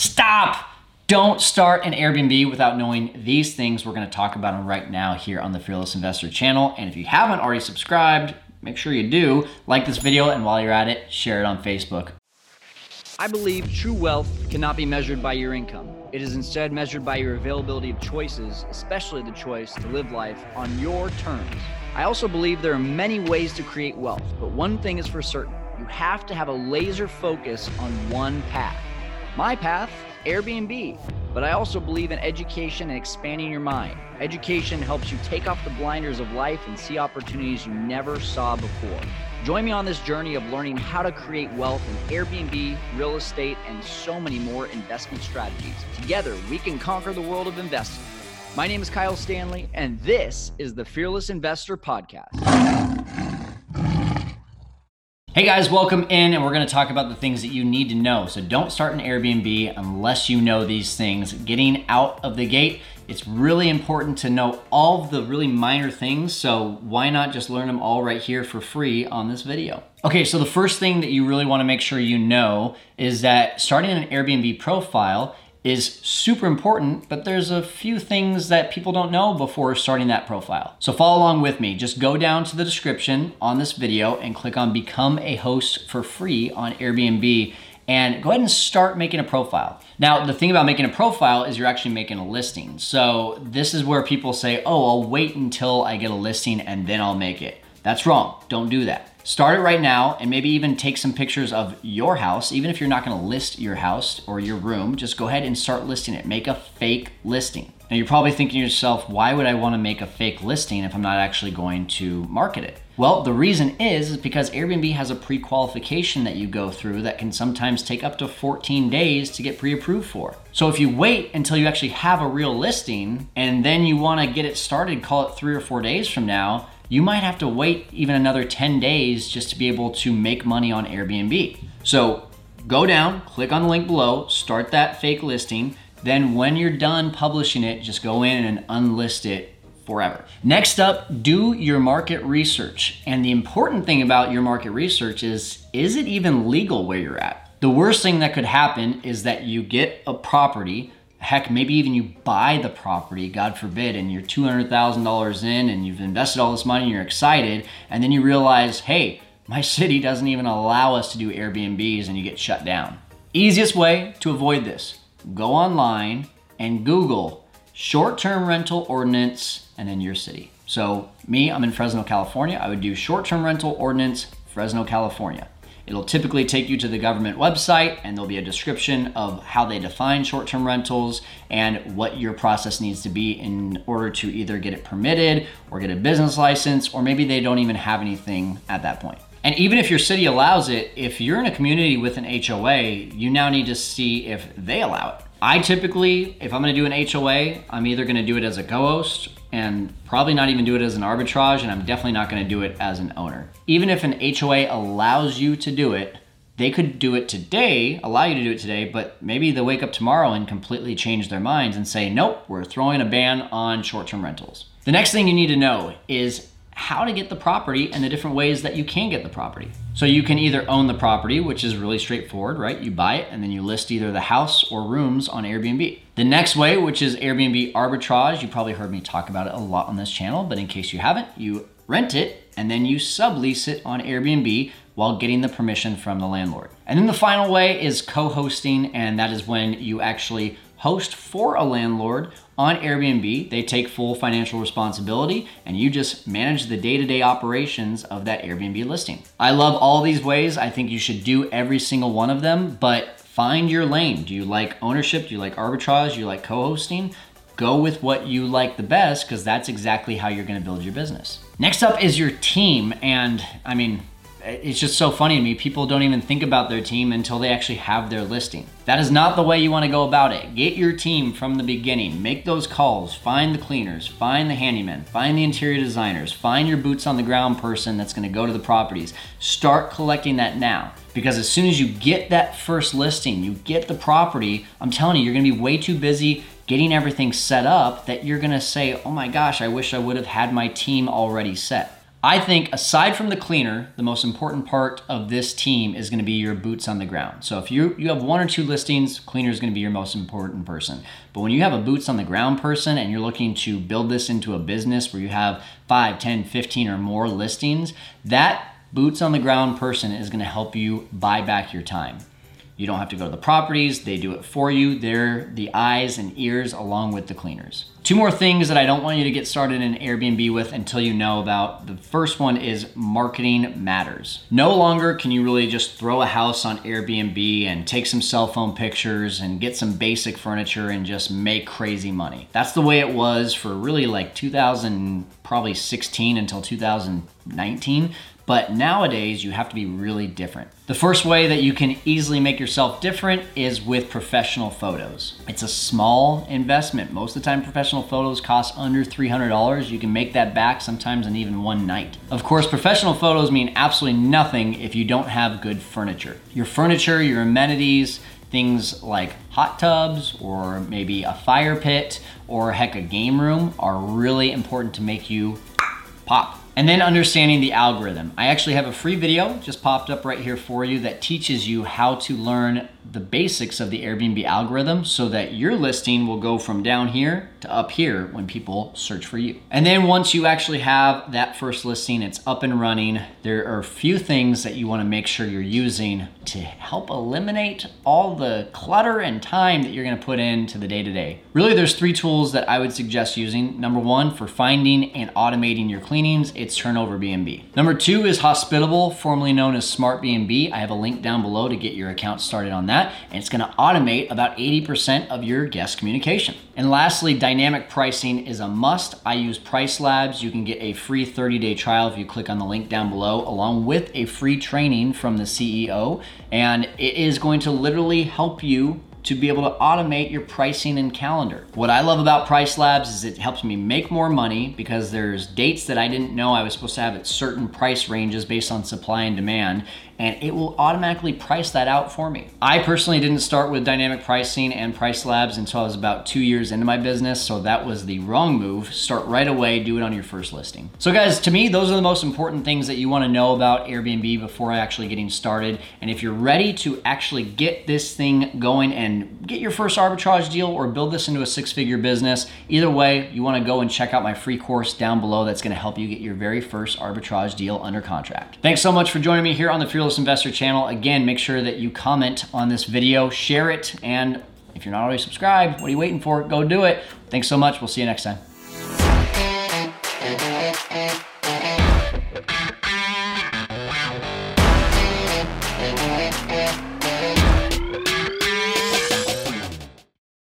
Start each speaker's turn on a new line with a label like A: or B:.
A: Stop! Don't start an Airbnb without knowing these things. We're to talk about them right now here on the Fearless Investor channel. And if you haven't already subscribed, make sure you do. Like this video, and while you're at it, share it on Facebook. I believe true wealth cannot be measured by your income. It is instead measured by your availability of choices, especially the choice to live life on your terms. I also believe there are many ways to create wealth, but one thing is for certain you have to have a laser focus on one path. My path Airbnb. But I also believe in education and expanding your mind. Education helps you take off the blinders of life and see opportunities you never saw before. Join me on this journey of learning how to create wealth in Airbnb, real estate, and so many more investment strategies. Together, we can conquer the world of investing. My name is Kyle Stanley, and this is the Fearless Investor Podcast. Hey guys, welcome in, and we're to talk about the things that you need to know. So, don't start an Airbnb unless you know these things. Getting out of the gate, it's really important to know all the really minor things. So, why not just learn them all right here for free on this video? Okay, so the first thing that you really want to make sure you know is that starting an Airbnb profile is super important, but there's a few things that people don't know before starting that profile. So follow along with me. Just go down to the description on this video and click on become a host for free on Airbnb and go ahead and start making a profile. Now, the thing about making a profile is you're actually making a listing. So this is where people say, oh, I'll wait until I get a listing and then I'll make it. That's wrong. Don't do that. Start it right now and maybe even take some pictures of your house. Even if you're not gonna list your house or your room, just go ahead and start listing it. Make a fake listing. Now you're probably thinking to yourself, why would I wanna make a fake listing if I'm not actually going to market it? Well, the reason is, because Airbnb has a pre-qualification that you go through that can sometimes take up to 14 days to get pre-approved for. So if you wait until you actually have a real listing and then you want to get it started, call it 3 or 4 days from now, you might have to wait even another 10 days just to be able to make money on Airbnb. So go down, click on the link below, start that fake listing. Then when you're done publishing it, just go in and unlist it forever. Next up, do your market research. And the important thing about your market research is is it even legal where you're at? The worst thing that could happen is that you get a property heck, maybe even you buy the property, God forbid, and you're $200,000 in and you've invested all this money and you're excited, and then you realize, hey, my city doesn't even allow us to do Airbnbs and you get shut down. Easiest way to avoid this go online and Google short term rental ordinance and then your city. So, me, I'm in Fresno, California. I would do short term rental ordinance, Fresno, California. It'll typically take you to the government website and there'll be a description of how they define short term rentals and what your process needs to be in order to either get it permitted or get a business license, or maybe they don't even have anything at that point. And even if your city allows it, if you're in a community with an HOA, you now need to see if they allow it. I typically, if I'm gonna do an HOA, I'm either gonna do it as a co host and probably not even do it as an arbitrage, and I'm definitely not gonna do it as an owner. Even if an HOA allows you to do it, they could do it today, allow you to do it today, but maybe they'll wake up tomorrow and completely change their minds and say, nope, we're throwing a ban on short term rentals. The next thing you need to know is how to get the property and the different ways that you can get the property. So you can either own the property, which is really straightforward, right? You buy it and then you list either the house or rooms on Airbnb. The next way, which is Airbnb arbitrage, you probably heard me talk about it a lot on this channel, but in case you haven't, you rent it and then you sublease it on Airbnb while getting the permission from the landlord. And then the final way is co hosting, and that is when you actually host for a landlord on Airbnb. They take full financial responsibility and you just manage the day to day operations of that Airbnb listing. I love all these ways. I think you should do every single one of them, but find your lane. Do you like ownership? Do you like arbitrage? Do you like co hosting? Go with what you like the best because that's exactly how you're going to build your business. Next up is your team. And I mean, it's just so funny to me. People don't even think about their team until they actually have their listing. That is not the way you want to go about it. Get your team from the beginning. Make those calls. Find the cleaners. Find the handymen. Find the interior designers. Find your boots on the ground person that's going to go to the properties. Start collecting that now. Because as soon as you get that first listing, you get the property, I'm telling you, you're going to be way too busy getting everything set up that you're going to say, oh my gosh, I wish I would have had my team already set. I think aside from the cleaner, the most important part of this team is going to be your boots on the ground. So if you you have one or two listings, cleaner is going to be your most important person. But when you have a boots on the ground person and you're looking to build this into a business where you have 5, 10, 15 or more listings, that boots on the ground person is going to help you buy back your time. You don't have to go to the properties, they do it for you. They're the eyes and ears along with the cleaners. Two more things that I don't want you to get started in Airbnb with until you know about. The first one is marketing matters. No longer can you really just throw a house on Airbnb and take some cell phone pictures and get some basic furniture and just make crazy money. That's the way it was for really like 2000 probably 16 until 2019 but nowadays, you have to be really different. The first way that you can easily make yourself different is with professional photos. It's a small investment. Most of the time, professional photos cost under $300. You can make that back sometimes in even one night. Of course, professional photos mean absolutely nothing if you don't have good furniture. Your furniture, your amenities, things like hot tubs or maybe a fire pit or heck a game room are really important to make you pop. And then understanding the algorithm. I actually have a free video just popped up right here for you that teaches you how to learn the basics of the Airbnb algorithm so that your listing will go from down here to up here when people search for you. And then once you actually have that first listing, it's up and running, there are a few things that you wanna make sure you're using to help eliminate all the clutter and time that you're gonna put into the day to day. Really, there's three tools that I would suggest using. Number one, for finding and automating your cleanings, it's Turnover BNB. Number two is Hospitable, formerly known as Smart BNB. I have a link down below to get your account started on that and it's gonna automate about 80% of your guest communication. And lastly, dynamic pricing is a must. I use Price Labs. You can get a free 30 day trial if you click on the link down below, along with a free training from the CEO. And it is going to literally help you to be able to automate your pricing and calendar. What I love about Price Labs is it helps me make more money because there's dates that I didn't know I was supposed to have at certain price ranges based on supply and demand and it will automatically price that out for me. I personally didn't start with dynamic pricing and price labs until I was about two years into my business, so that was the wrong move. Start right away, do it on your first listing. So, guys, to me, those are the most important things that you wanna know about Airbnb before actually getting started. And if you're ready to actually get this thing going and get your first arbitrage deal or build this into a six figure business, either way, you wanna go and check out my free course down below that's gonna help you get your very first arbitrage deal under contract. Thanks so much for joining me here on the Fearless Investor channel. Again, make sure that you comment on this video, share it, and if you're not already subscribed, what are you waiting for? Go do it. Thanks so much. We'll see you next time.